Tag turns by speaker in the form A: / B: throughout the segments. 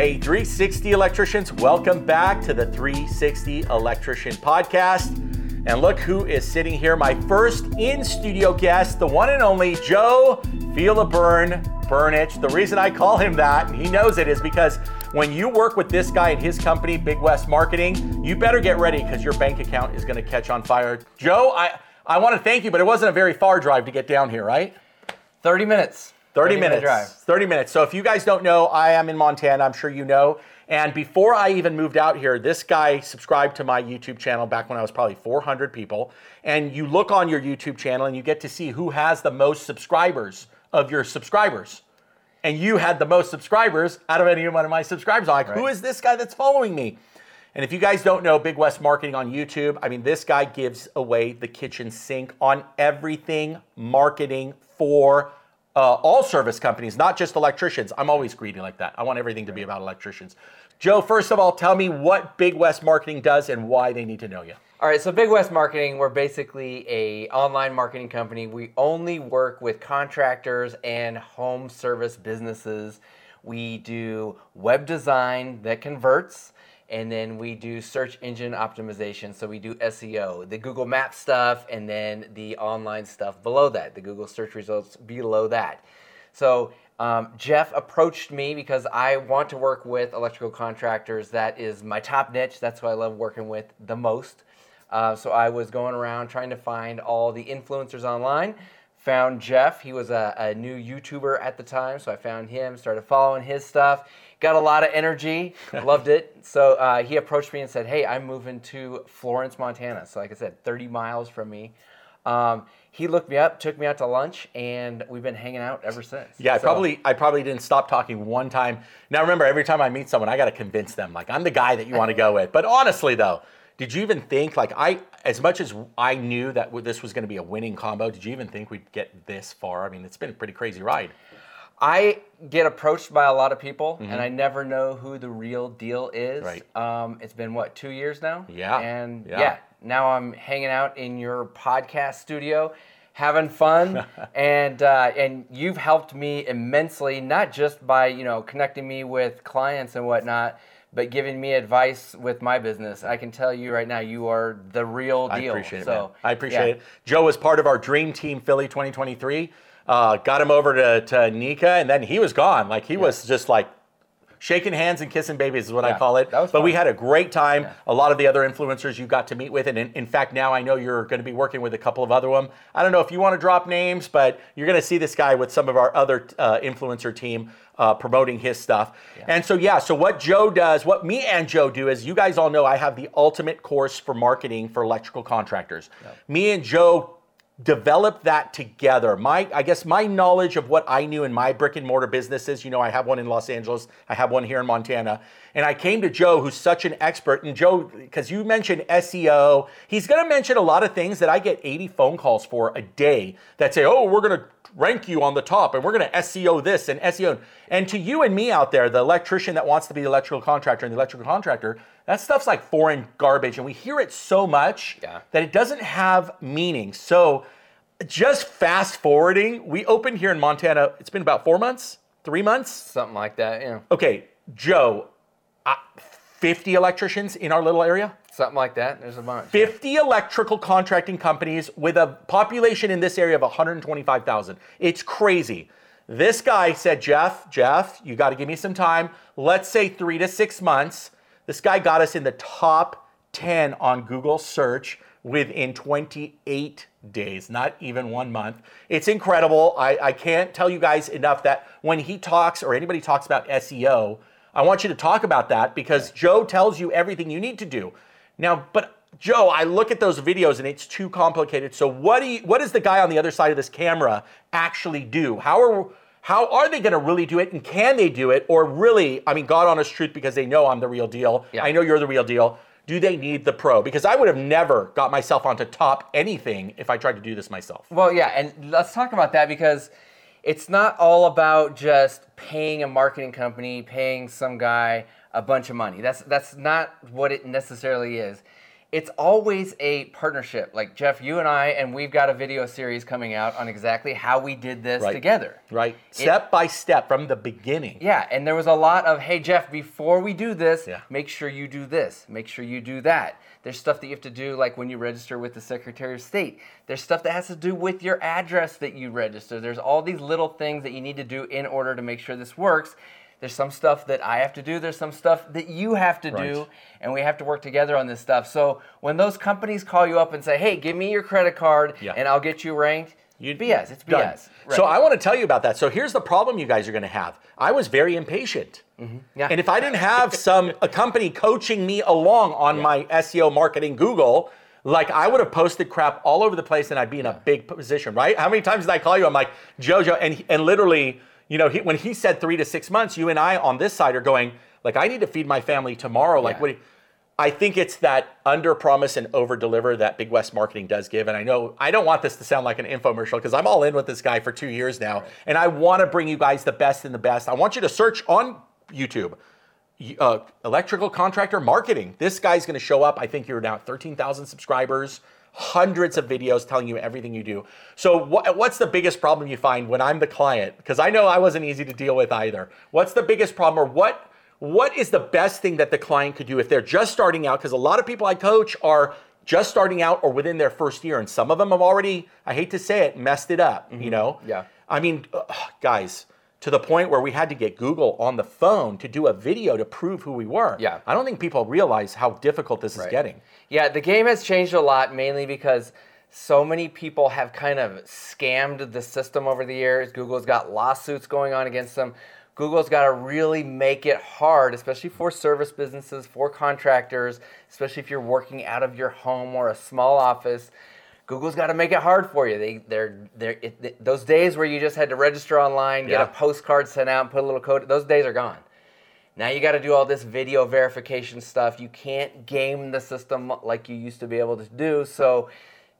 A: Hey, 360 electricians, welcome back to the 360 Electrician Podcast. And look who is sitting here, my first in studio guest, the one and only Joe Feel a Burn Burnich. The reason I call him that, and he knows it, is because when you work with this guy and his company, Big West Marketing, you better get ready because your bank account is going to catch on fire. Joe, I, I want to thank you, but it wasn't a very far drive to get down here, right?
B: 30 minutes.
A: 30, minutes.
B: drive.
A: 30 minutes. So if you guys don't know, I am in Montana. I'm sure you know. And before I even moved out here, this guy subscribed to my YouTube channel back when I was probably 400 people. And you look on your YouTube channel and you get to see who has the most subscribers of your subscribers. And you had the most subscribers out of any one of my subscribers. I'm like, who
B: Right.
A: is this guy that's following me? And if you guys don't know Big West Marketing on YouTube, I mean, this guy gives away the kitchen sink on everything marketing for uh, all service companies, not just electricians. I'm always greedy like that. I want everything to be about electricians. Joe, first of all, tell me what Big West Marketing does and why they need to know you.
B: All right, so Big West Marketing, we're basically a online marketing company. We only work with contractors and home service businesses. We do web design that converts, and then we do search engine optimization. So we do SEO, the Google Maps stuff, and then the online stuff below that, the Google search results below that. So um, Jeff approached me because I want to work with electrical contractors. That is my top niche. That's who I love working with the most. Uh, so I was going around trying to find all the influencers online. Found Jeff. He was a, a new YouTuber at the time, so I found him. Started following his stuff. Got a lot of energy. Loved it. So uh, he approached me and said, "Hey, I'm moving to Florence, Montana." So like I said, 30 miles from me. Um, he looked me up, took me out to lunch, and we've been hanging out ever since.
A: Yeah, I
B: So-
A: probably I probably didn't stop talking one time. Now remember, every time I meet someone, I got to convince them like I'm the guy that you want to go with. But honestly, though, did you even think like I, as much as I knew that this was going to be a winning combo, did you even think we'd get this far? I mean, it's been a pretty crazy ride.
B: I get approached by a lot of people, and I never know who the real deal is.
A: Right.
B: Um, it's been what two years now.
A: Yeah,
B: And
A: yeah.
B: yeah. now I'm hanging out in your podcast studio, having fun, and uh, and you've helped me immensely, not just by you know connecting me with clients and whatnot. But giving me advice with my business, I can tell you right now, you are the real deal.
A: I appreciate it. man. I appreciate
B: yeah.
A: it. Joe was part of our Dream Team Philly 2023. Uh, got him over to, to NECA, and then he was gone. Like he was just like shaking hands and kissing babies is what I call it. but we had a great time. A lot of the other influencers you got to meet with, and in, in fact, now I know you're going to be working with a couple of other them. I don't know if you want to drop names, but you're going to see this guy with some of our other uh, influencer team. Uh, promoting his stuff. And so, yeah, so what Joe does, what me and Joe do is you guys all know I have the ultimate course for marketing for electrical contractors. Me and Joe developed that together. My, I guess my knowledge of what I knew in my brick and mortar businesses, you know, I have one in Los Angeles, I have one here in Montana. And I came to Joe, who's such an expert. And Joe, because you mentioned SEO, he's going to mention a lot of things that I get 80 phone calls for a day that say, oh, we're going to rank you on the top and we're going to SEO this and SEO. And to you and me out there, the electrician that wants to be the electrical contractor and the electrical contractor, that stuff's like foreign garbage. And we hear it so much
B: Yeah.
A: that it doesn't have meaning. So just fast forwarding, we opened here in Montana, it's been about four months, three months.
B: something like that. Yeah,
A: Okay, Joe, uh, 50 electricians in our little area?
B: something like that. There's a bunch.
A: 50 electrical contracting companies with a population in this area of 125,000. It's crazy. This guy said, Jeff, Jeff, you got to give me some time. Let's say three to six months. This guy got us in the top 10 on Google search within 28 days, not even one month. It's incredible. I, I can't tell you guys enough that when he talks or anybody talks about SEO, I want you to talk about that because Joe tells you everything you need to do. Now, but Joe, I look at those videos and it's too complicated. So what do you, what does the guy on the other side of this camera actually do? How are how are they going to really do it and can they do it or really, I mean God honest truth because they know I'm the real deal.
B: Yeah.
A: I know you're the real deal. Do they need the pro? Because I would have never got myself onto top anything if I tried to do this myself.
B: Well, yeah, and let's talk about that because it's not all about just paying a marketing company, paying some guy a bunch of money. That's that's not what it necessarily is. It's always a partnership. Like Jeff, you and I, and we've got a video series coming out on exactly how we did this
A: Right.
B: together.
A: Right. Step by step from the beginning.
B: Yeah, and there was a lot of, hey Jeff, before we do this,
A: Yeah.
B: make sure you do this, make sure you do that. There's stuff that you have to do, like when you register with the Secretary of State. There's stuff that has to do with your address that you register. There's all these little things that you need to do in order to make sure this works. There's some stuff that I have to do. There's some stuff that you have to do, and we have to work together on this stuff. So when those companies call you up and say, "Hey, give me your credit card,
A: Yeah.
B: and I'll get you ranked,"
A: You'd,
B: BS. It's
A: Done.
B: BS. Right.
A: So I want to tell you about that. So here's the problem you guys are going to have. I was very impatient.
B: Mm-hmm. Yeah.
A: And if I didn't have some a company coaching me along on my SEO marketing Google, like I would have posted crap all over the place and I'd be in a big position, right? How many times did I call you? I'm like, Jojo, and and literally, you know, he, when he said three to six months, you and I on this side are going, like, I need to feed my family tomorrow. Like,
B: Yeah.
A: what? you- I think it's that under promise and over deliver that Big West marketing does give. And I know I don't want this to sound like an infomercial because I'm all in with this guy for two years now. And I want to bring you guys the best and the best. I want you to search on YouTube. Uh, electrical contractor marketing. This guy's going to show up. I think you're now at 13,000 subscribers, hundreds of videos telling you everything you do. So, what, what's the biggest problem you find when I'm the client? Because I know I wasn't easy to deal with either. What's the biggest problem, or what what is the best thing that the client could do if they're just starting out? Because a lot of people I coach are just starting out or within their first year, and some of them have already, I hate to say it, messed it up. You know?
B: Mm-hmm. Yeah.
A: I mean, ugh, guys, to the point where we had to get Google on the phone to do a video to prove who we were.
B: Yeah.
A: I don't think people realize how difficult this is getting.
B: Yeah, the game has changed a lot, mainly because so many people have kind of scammed the system over the years. Google's got lawsuits going on against them. Google's got to really make it hard, especially for service businesses, for contractors, especially if you're working out of your home or a small office. Google's got to make it hard for you. They, they're, they're, it, those days where you just had to register online, get
A: Yeah.
B: a postcard sent out, and put a little code, those days are gone. Now you got to do all this video verification stuff. You can't game the system like you used to be able to do. So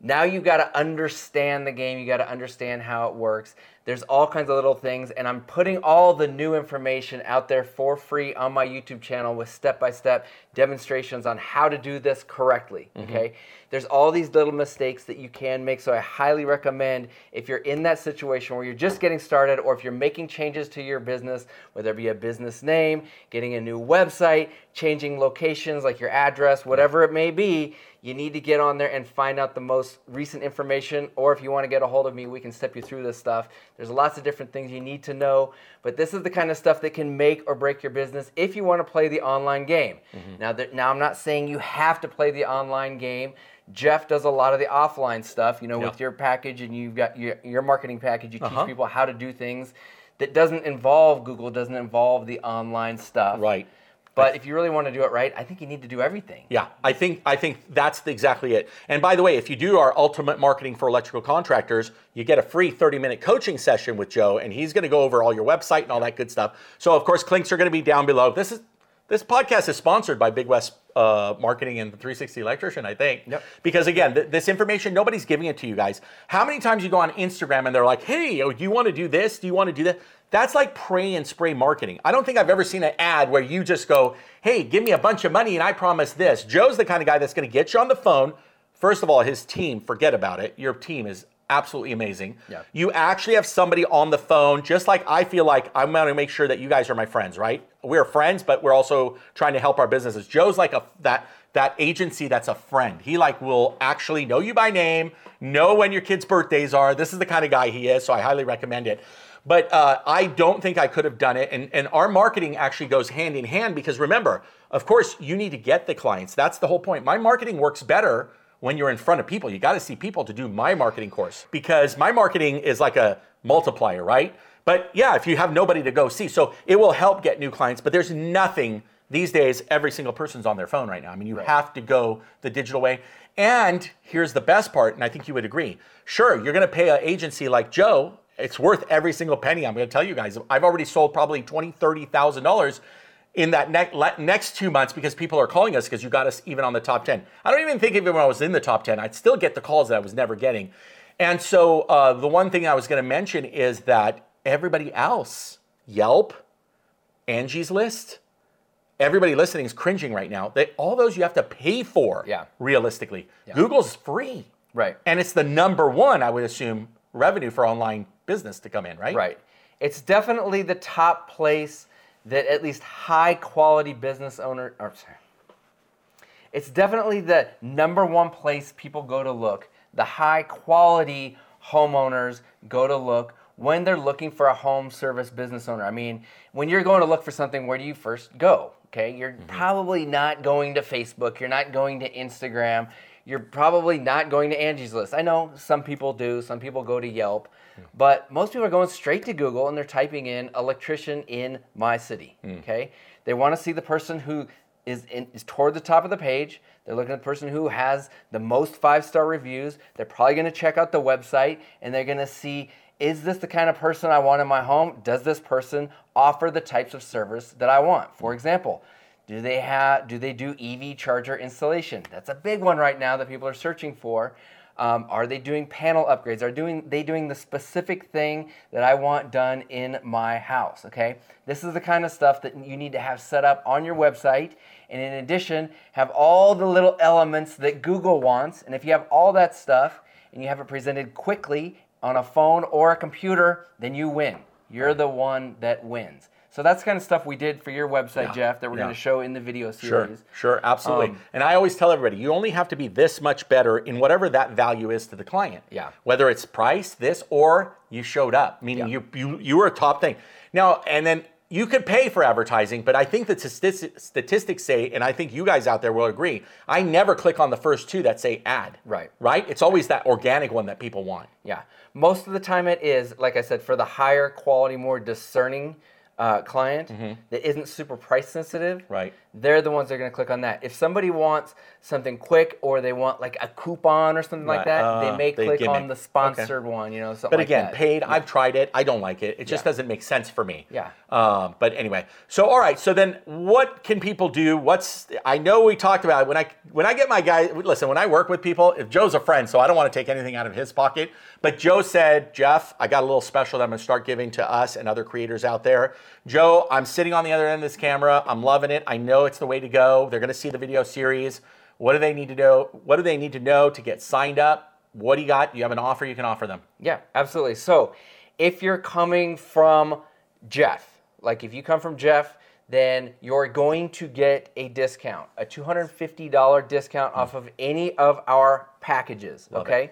B: now you got to understand the game. You got to understand how it works. There's all kinds of little things, and I'm putting all the new information out there for free on my YouTube channel with step by step demonstrations on how to do this correctly. Mm-hmm. Okay. There's all these little mistakes that you can make. So I highly recommend if you're in that situation where you're just getting started or if you're making changes to your business, whether it be a business name, getting a new website, changing locations like your address, whatever it may be, you need to get on there and find out the most recent information. Or if you want to get a hold of me, we can step you through this stuff. There's lots of different things you need to know, but this is the kind of stuff that can make or break your business if you want to play the online game. Now, there, now I'm not saying you have to play the online game. Jeff does a lot of the offline stuff, you know,
A: Yeah.
B: with your package and you've got your, your marketing package. You
A: Uh-huh.
B: teach people how to do things that doesn't involve Google, doesn't involve the online stuff.
A: Right.
B: But if you really want to do it right, I think you need to do everything.
A: Yeah, I think I think that's exactly it. And by the way, if you do our ultimate marketing for electrical contractors, you get a free 30-minute coaching session with Joe, and he's going to go over all your website and all that good stuff. So of course, links are going to be down below. This is this podcast is sponsored by Big West uh, Marketing and the 360 Electrician, I think.
B: Yep.
A: Because again, th- this information nobody's giving it to you guys. How many times you go on Instagram and they're like, "Hey, oh, do you want to do this? Do you want to do that?" That's like pray and spray marketing. I don't think I've ever seen an ad where you just go, "Hey, give me a bunch of money and I promise this." Joe's the kind of guy that's going to get you on the phone. First of all, his team, forget about it. Your team is absolutely amazing.
B: Yeah.
A: You actually have somebody on the phone, just like I feel like I'm going to make sure that you guys are my friends, right? We're friends, but we're also trying to help our businesses. Joe's like a that that agency that's a friend. He like will actually know you by name, know when your kids' birthdays are. This is the kind of guy he is, so I highly recommend it. But uh, I don't think I could have done it. And, and our marketing actually goes hand in hand because remember, of course, you need to get the clients. That's the whole point. My marketing works better when you're in front of people. You got to see people to do my marketing course because my marketing is like a multiplier, right? But yeah, if you have nobody to go see, so it will help get new clients, but there's nothing these days, every single person's on their phone right now. I mean, you have to go the digital way. And here's the best part, and I think you would agree. Sure, you're going to pay an agency like Joe. It's worth every single penny. I'm going to tell you guys. I've already sold probably twenty, thirty thousand dollars in that ne- next two months because people are calling us because you got us even on the top 10. I don't even think even when I was in the top 10, I'd still get the calls that I was never getting. And so uh, the one thing I was going to mention is that everybody else, Yelp, Angie's List, everybody listening is cringing right now. That all those you have to pay for.
B: Yeah.
A: Realistically, Google's free.
B: Right.
A: And it's the number one, I would assume, revenue for online business to come in, right?
B: Right. It's definitely the top place that at least high quality business owner oh, or sorry. It's definitely the number one place people go to look. The high quality homeowners go to look when they're looking for a home service business owner. I mean, when you're going to look for something, where do you first go? Okay, you're mm-hmm. probably not going to Facebook, you're not going to Instagram, you're probably not going to Angie's List. I know some people do, some people go to Yelp, but most people are going straight to Google and they're typing in electrician in my city. Hmm. Okay, they want to see the person who is in, is toward the top of the page. They're looking at the person who has the most five star reviews. They're probably going to check out the website and they're going to see is this the kind of person I want in my home? Does this person offer the types of service that I want? For example, do they have do they do EV charger installation? That's a big one right now that people are searching for. Um, are they doing panel upgrades? Are doing they doing the specific thing that I want done in my house? Okay, this is the kind of stuff that you need to have set up on your website, and in addition, have all the little elements that Google wants. And if you have all that stuff and you have it presented quickly on a phone or a computer, then you win. You're the one that wins. So that's the kind of stuff we did for your website, Jeff, that we're
A: yeah.
B: going to show in the video series.
A: sure, sure, absolutely.
B: Um,
A: and I always tell everybody, you only have to be this much better in whatever that value is to the client.
B: Yeah.
A: Whether it's price, this, or you showed up, meaning
B: Yeah.
A: you, you you were a top thing. Now, and then you could pay for advertising, but I think the statistics, statistics say, and I think you guys out there will agree, I never click on the first two that say ad.
B: Right.
A: Right? It's always that organic one that people want.
B: Yeah. Most of the time, it is, like I said, for the higher quality, more discerning uh, client that isn't super price sensitive.
A: Mm-hmm. Right.
B: They're the ones that are going to click on that. If somebody wants something quick or they want like a coupon or something like that,
A: Uh,
B: they may
A: they
B: click on the sponsored one, you know, something
A: But
B: like
A: again,
B: that.
A: paid. I've tried it. I don't like it. It just
B: Yeah.
A: doesn't make sense for me.
B: Yeah.
A: Um, but anyway, so all right. So then, what can people do? What's I know we talked about it. when I when I get my guy. Listen, when I work with people, if Joe's a friend, so I don't want to take anything out of his pocket. But Joe said, Jeff, I got a little special that I'm going to start giving to us and other creators out there. Joe, I'm sitting on the other end of this camera. I'm loving it. I know it's the way to go. They're going to see the video series. What do they need to know? What do they need to know to get signed up? What do you got? You have an offer you can offer them.
B: Yeah, absolutely. So if you're coming from Jeff, like if you come from Jeff, then you're going to get a discount, a $250 discount off of any of our packages, okay?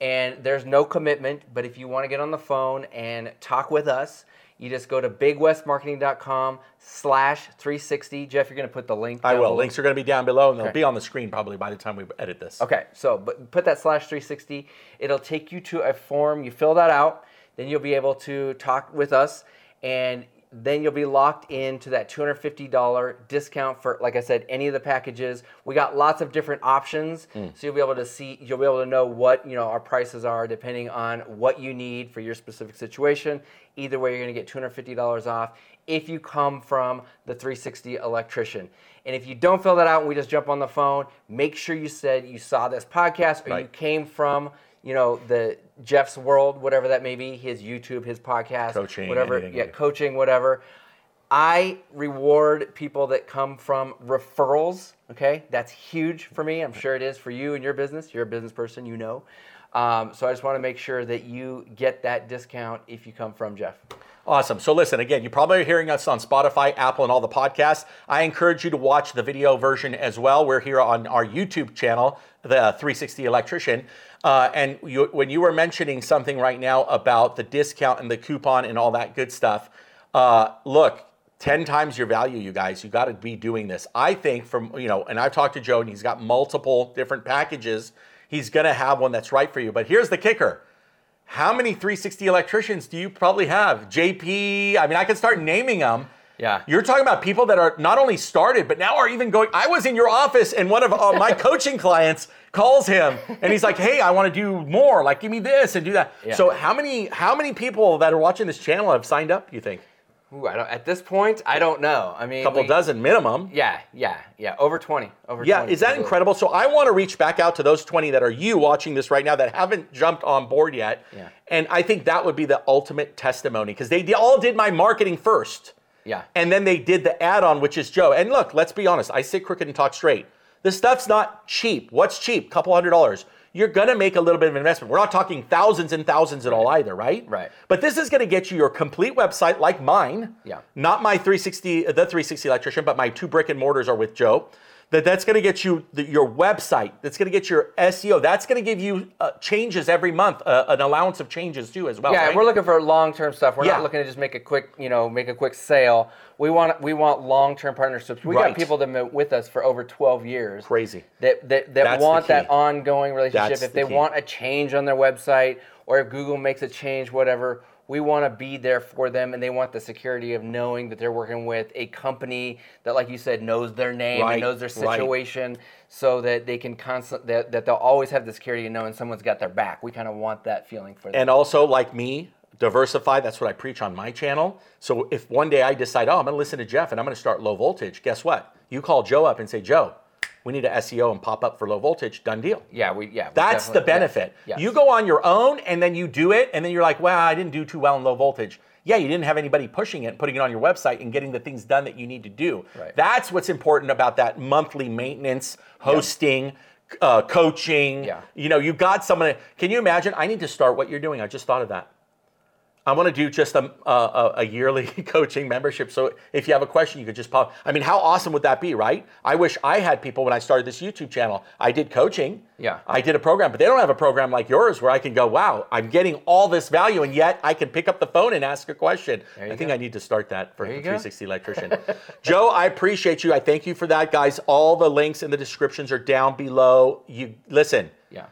B: And there's no commitment, but if you want to get on the phone and talk with us, you just go to bigwestmarketing.com slash 360. Jeff, you're going to put the link
A: I will.
B: below.
A: Links are going to be down below, and they'll
B: Okay.
A: be on the screen probably by the time we edit this.
B: Okay, so but put that slash 360. It'll take you to a form. You fill that out, then you'll be able to talk with us, and then you'll be locked into that $250 discount for, like I said, any of the packages. We got lots of different options, hmm. so you'll be able to see, you'll be able to know what you know our prices are depending on what you need for your specific situation. Either way, you're going to get $250 off if you come from the 360 electrician. And if you don't fill that out and we just jump on the phone, make sure you said you saw this podcast or you came from, you know, the Jeff's world, whatever that may be, his YouTube, his podcast,
A: Coaching,
B: whatever,
A: anything.
B: yeah, coaching, whatever. I reward people that come from referrals. Okay, that's huge for me. I'm sure it is for you and your business. You're a business person, you know. Um, so I just want to make sure that you get that discount if you come from Jeff.
A: Awesome. So listen, again, you're probably are hearing us on Spotify, Apple, and all the podcasts. I encourage you to watch the video version as well. We're here on our YouTube channel, the 360 Electrician. Uh, and you, when you were mentioning something right now about the discount and the coupon and all that good stuff, uh, look, 10 times your value, you guys. You got to be doing this. I think from, you know, and I've talked to Joe and he's got multiple different packages. He's going to have one that's right for you. But here's the kicker. How many 360 electricians do you probably have? JP, I mean, I could start naming them.
B: Yeah.
A: You're talking about people that are not only started, but now are even going. I was in your office and one of uh, my coaching clients calls him and he's like, hey, I want to do more. Like, give me this and do that.
B: Yeah.
A: So how many, how many people that are watching this channel have signed up, you think?
B: Ooh, I don't, at this point, I don't know. I mean,
A: A couple
B: we-
A: dozen minimum.
B: Yeah, yeah, yeah. Over 20. Over
A: Yeah,
B: 20.
A: is that incredible? So I want to reach back out to those 20 that are you watching this right now that haven't jumped on board yet.
B: Yeah.
A: And I think that would be the ultimate testimony because they all did my marketing first.
B: Yeah.
A: And then they did the add-on, which is Joe. And look, let's be honest. I sit crooked and talk straight. This stuff's not cheap. What's cheap? Couple hundred dollars. You're gonna make a little bit of investment. We're not talking thousands and thousands at all either, right?
B: Right.
A: But this is gonna get you your complete website, like mine.
B: Yeah.
A: Not my 360, the 360 electrician, but my two brick and mortars are with Joe. That that's going to get you the, your website. That's going to get your SEO. That's going to give you uh, changes every month, uh, an allowance of changes too as well.
B: Yeah,
A: right?
B: we're looking for long-term stuff. We're
A: Yeah.
B: not looking to just make a quick, you know, make a quick sale. We want we want long-term partnerships. We
A: Right.
B: got people that have been with us for over 12 years.
A: Crazy.
B: That that, that
A: That's
B: want that ongoing relationship.
A: That's
B: if
A: the
B: they
A: key.
B: want a change on their website or if Google makes a change, whatever, we want to be there for them, and they want the security of knowing that they're working with a company that, like you said, knows their name
A: Right,
B: and knows their
A: right.
B: situation, so that they can constant that, that they'll always have the security of knowing someone's got their back. We kind of want that feeling for them.
A: And also, like me, diversify. That's what I preach on my channel. So if one day I decide, oh, I'm going to listen to Jeff and I'm going to start low voltage, guess what? You call Joe up and say, Joe, we need a SEO and pop up for low voltage. Done deal.
B: yeah, we yeah. we
A: That's the benefit.
B: yes, yes.
A: You go on your own and then you do it, and then you're like, well, I didn't do too well in low voltage. Yeah, you didn't have anybody pushing it, putting it on your website, and getting the things done that you need to do.
B: Right.
A: That's what's important about that monthly maintenance, hosting, uh, coaching.
B: Yeah.
A: You know, you got someone. Can you imagine? I need to start what you're doing. I just thought of that. I want to do just a, a, a yearly coaching membership. So if you have a question, you could just pop. I mean, how awesome would that be, right? I wish I had people when I started this YouTube channel. I did coaching.
B: Yeah.
A: I did a program, but they don't have a program like yours where I can go, wow, I'm getting all this value, and yet I can pick up the phone and ask a question.
B: There
A: I
B: you
A: think
B: go.
A: I need to start that for the
B: you go.
A: 360 electrician. Joe, I appreciate you. I thank you for that, guys. All the links in the descriptions are down below. You listen.
B: Yeah.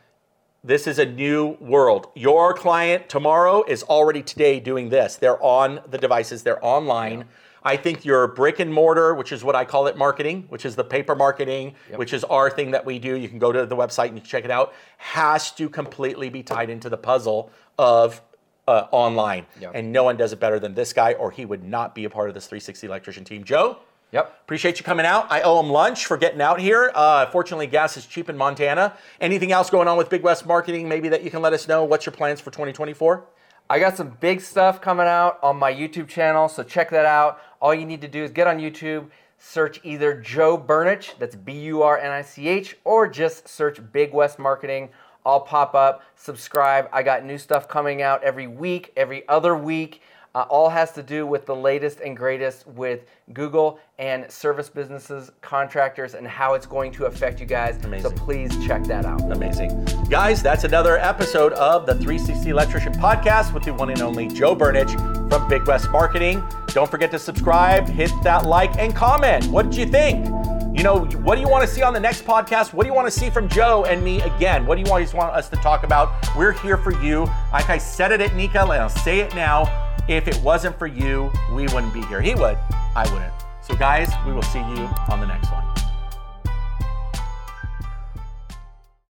A: This is a new world. Your client tomorrow is already today doing this. They're on the devices, they're online. I think your brick and mortar, which is what I call it marketing, which is the paper marketing, which is our thing that we do. You can go to the website and you can check it out, has to completely be tied into the puzzle of uh, online.
B: Yep.
A: And no one does it better than this guy, or he would not be a part of this 360 electrician team. Joe?
B: Yep.
A: Appreciate you coming out. I owe him lunch for getting out here. Uh, fortunately, gas is cheap in Montana. Anything else going on with Big West Marketing? Maybe that you can let us know. What's your plans for 2024?
B: I got some big stuff coming out on my YouTube channel, so check that out. All you need to do is get on YouTube, search either Joe Burnich, that's B U R N I C H, or just search Big West Marketing. I'll pop up, subscribe. I got new stuff coming out every week, every other week. Uh, all has to do with the latest and greatest with Google and service businesses, contractors, and how it's going to affect you guys.
A: Amazing.
B: So please check that out.
A: Amazing. Guys, that's another episode of the 360 Electrician Podcast with the one and only Joe Burnich from Big West Marketing. Don't forget to subscribe, hit that like, and comment. What did you think? You know, what do you want to see on the next podcast? What do you want to see from Joe and me again? What do you always want us to talk about? We're here for you. Like I said it at NECA, and I'll say it now. If it wasn't for you, we wouldn't be here. He would, I wouldn't. So, guys, we will see you on the next one.